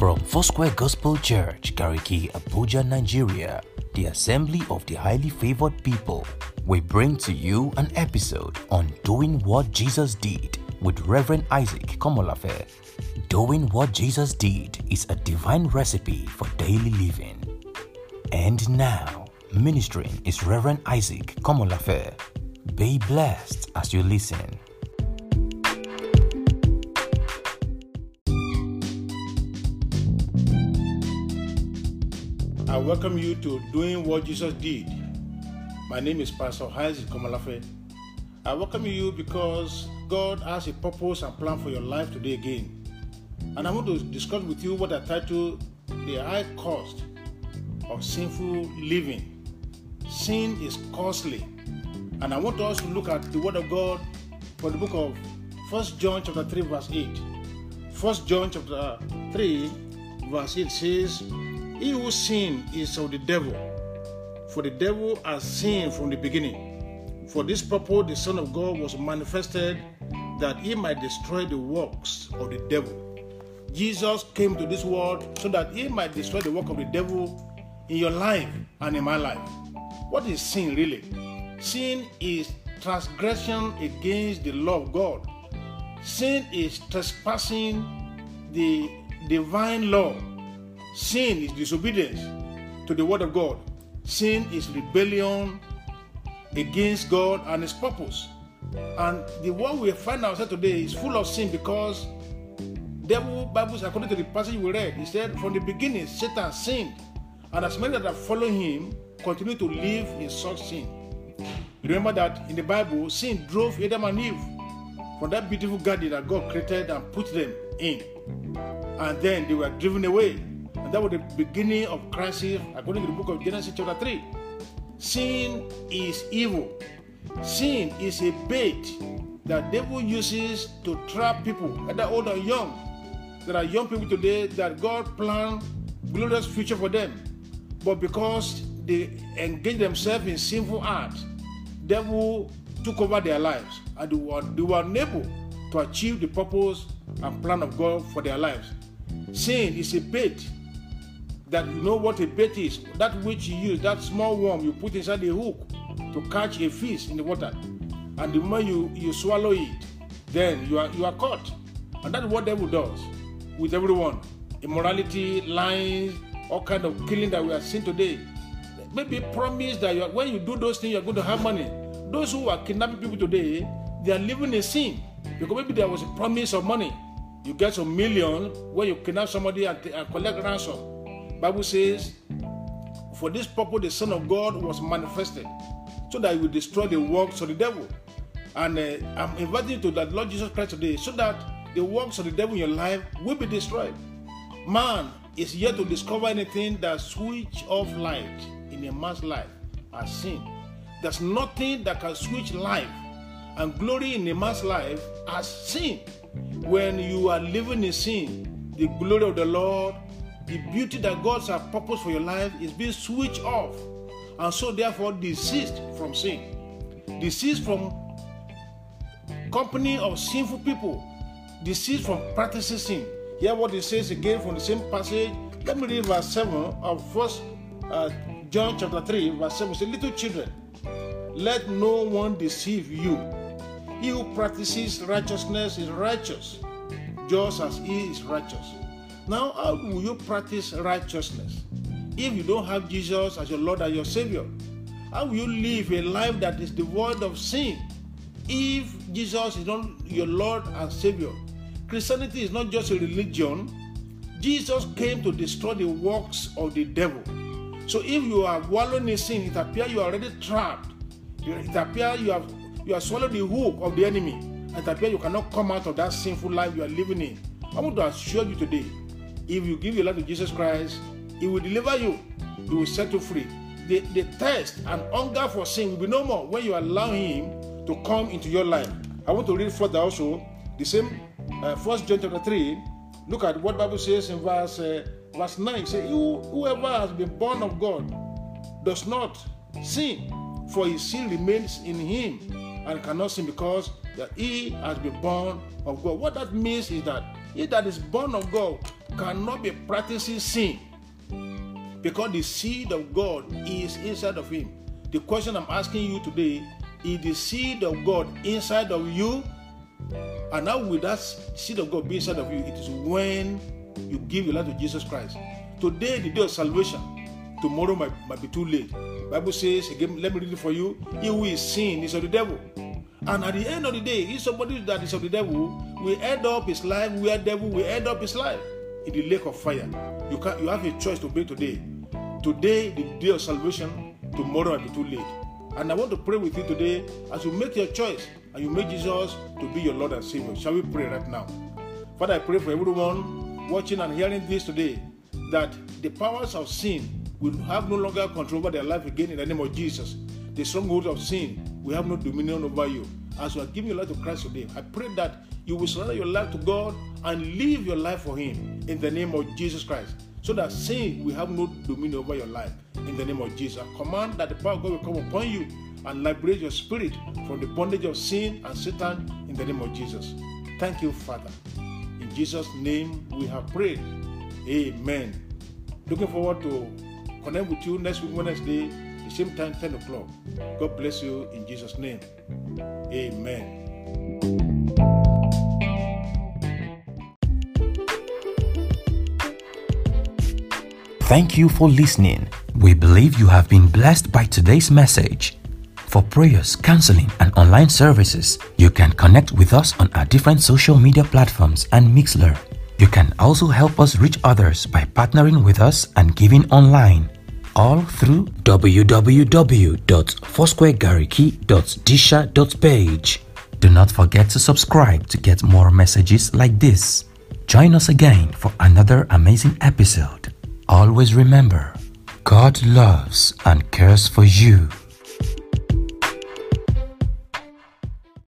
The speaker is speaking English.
From Foursquare Gospel Church, Gariki, Abuja, Nigeria, the Assembly of the Highly Favored People, we bring to you an episode on Doing What Jesus Did with Reverend Isaac Komolafe. Doing what Jesus did is a divine recipe for daily living. And now, ministering is Reverend Isaac Komolafe. Be blessed as you listen. Welcome you to Doing What Jesus Did. My name is Pastor Isaac Komolafe. I welcome you because God has a purpose and plan for your life today again. And I want to discuss with you what I title The High Cost of Sinful Living. Sin is costly. And I want us to look at the Word of God from the book of 1 John chapter 3, verse 8. 1 John chapter 3, verse 8 says, He who sinned is of the devil, for the devil has sinned from the beginning. For this purpose the Son of God was manifested that he might destroy the works of the devil. Jesus came to this world so that he might destroy the work of the devil in your life and in my life. What is sin really? Sin is transgression against the law of God. Sin is trespassing the divine law. Sin is disobedience to the word of God. Sin is rebellion against God and his purpose. And the world we find ourselves today is full of sin because devil Bibles according to the passage we read, he said from the beginning Satan sinned, and as many that have followed him continue to live in such sin. Remember that in the Bible, sin drove Adam and Eve from that beautiful garden that God created and put them in. And then they were driven away. That was the beginning of crisis according to the book of Genesis chapter 3. Sin is evil. Sin is a bait that devil uses to trap people, whether old or young. There are young people today that God planned glorious future for them. But because they engage themselves in sinful acts, devil took over their lives and they were, they were unable to achieve the purpose and plan of God for their lives. Sin is a bait that you know what a bait is. That which you use, that small worm you put inside the hook to catch a fish in the water. And the moment you, you swallow it, then you are you are caught. And that's what devil does with everyone. Immorality, lying, all kind of killing that we are seeing today. Maybe promise that you are, when you do those things, you are going to have money. Those who are kidnapping people today, they are living in sin. Because maybe there was a promise of money. You get some million when you kidnap somebody and, and collect ransom. Bible says, for this purpose the Son of God was manifested, so that he will destroy the works of the devil. And uh, I'm inviting you to that Lord Jesus Christ today, so that the works of the devil in your life will be destroyed. Man is yet to discover anything that switch off light in a man's life as sin. There's nothing that can switch life and glory in a man's life as sin. When you are living in sin, the glory of the Lord, the beauty that God has purpose for your life is being switched off. And so therefore desist from sin. Desist from company of sinful people. Desist from practicing sin. Hear what it says again from the same passage. Let me read verse 7 of first uh, John chapter 3, verse 7. Say, little children, let no one deceive you. He who practices righteousness is righteous, just as he is righteous. Now, how will you practice righteousness if you don't have Jesus as your Lord and your Savior? How will you live a life that is devoid of sin if Jesus is not your Lord and Savior? Christianity is not just a religion. Jesus came to destroy the works of the devil. So if you are wallowing in sin, it appears you are already trapped. It appears you have you have swallowed the hook of the enemy. It appears you cannot come out of that sinful life you are living in. I want to assure you today, if you give your life to Jesus Christ, He will deliver you. He will set you free. The, the thirst and hunger for sin will be no more when you allow Him to come into your life. I want to read further also the same uh, First John chapter three. Look at what Bible says in verse uh, verse nine. Say, you, whoever has been born of God does not sin, for his sin remains in him and cannot sin because that he has been born of God. What that means is that he that is born of God cannot be practicing sin because the seed of God is inside of him. The question I'm asking you today is the seed of God inside of you? And how will that seed of God be inside of you? It is when you give your life to Jesus Christ. Today, the day of salvation. Tomorrow might, might be too late. Bible says, again, let me read it for you. He who is sin is of the devil. And at the end of the day, if somebody that is of the devil will end up his life where devil will end up his life in the lake of fire. You can you have a choice to make today. Today, the day of salvation, tomorrow might be too late. And I want to pray with you today as you make your choice and you make Jesus to be your Lord and Savior. Shall we pray right now? Father, I pray for everyone watching and hearing this today that the powers of sin will have no longer control over their life again in the name of Jesus. The stronghold of sin will have no dominion over you. As you are giving your life to Christ today, I pray that you will surrender your life to God and live your life for Him in the name of Jesus Christ. So that sin will have no dominion over your life in the name of Jesus. I command that the power of God will come upon you and liberate your spirit from the bondage of sin and Satan in the name of Jesus. Thank you, Father. In Jesus' name we have prayed. Amen. Looking forward to connect with you next week, Wednesday, the same time, 10 o'clock. God bless you in Jesus' name. Amen. Thank you for listening. We believe you have been blessed by today's message. For prayers, counseling, and online services, you can connect with us on our different social media platforms and Mixlr. You can also help us reach others by partnering with us and giving online, all through www.foursquaregariki.disha.page. Do not forget to subscribe to get more messages like this. Join us again for another amazing episode. Always remember, God loves and cares for you.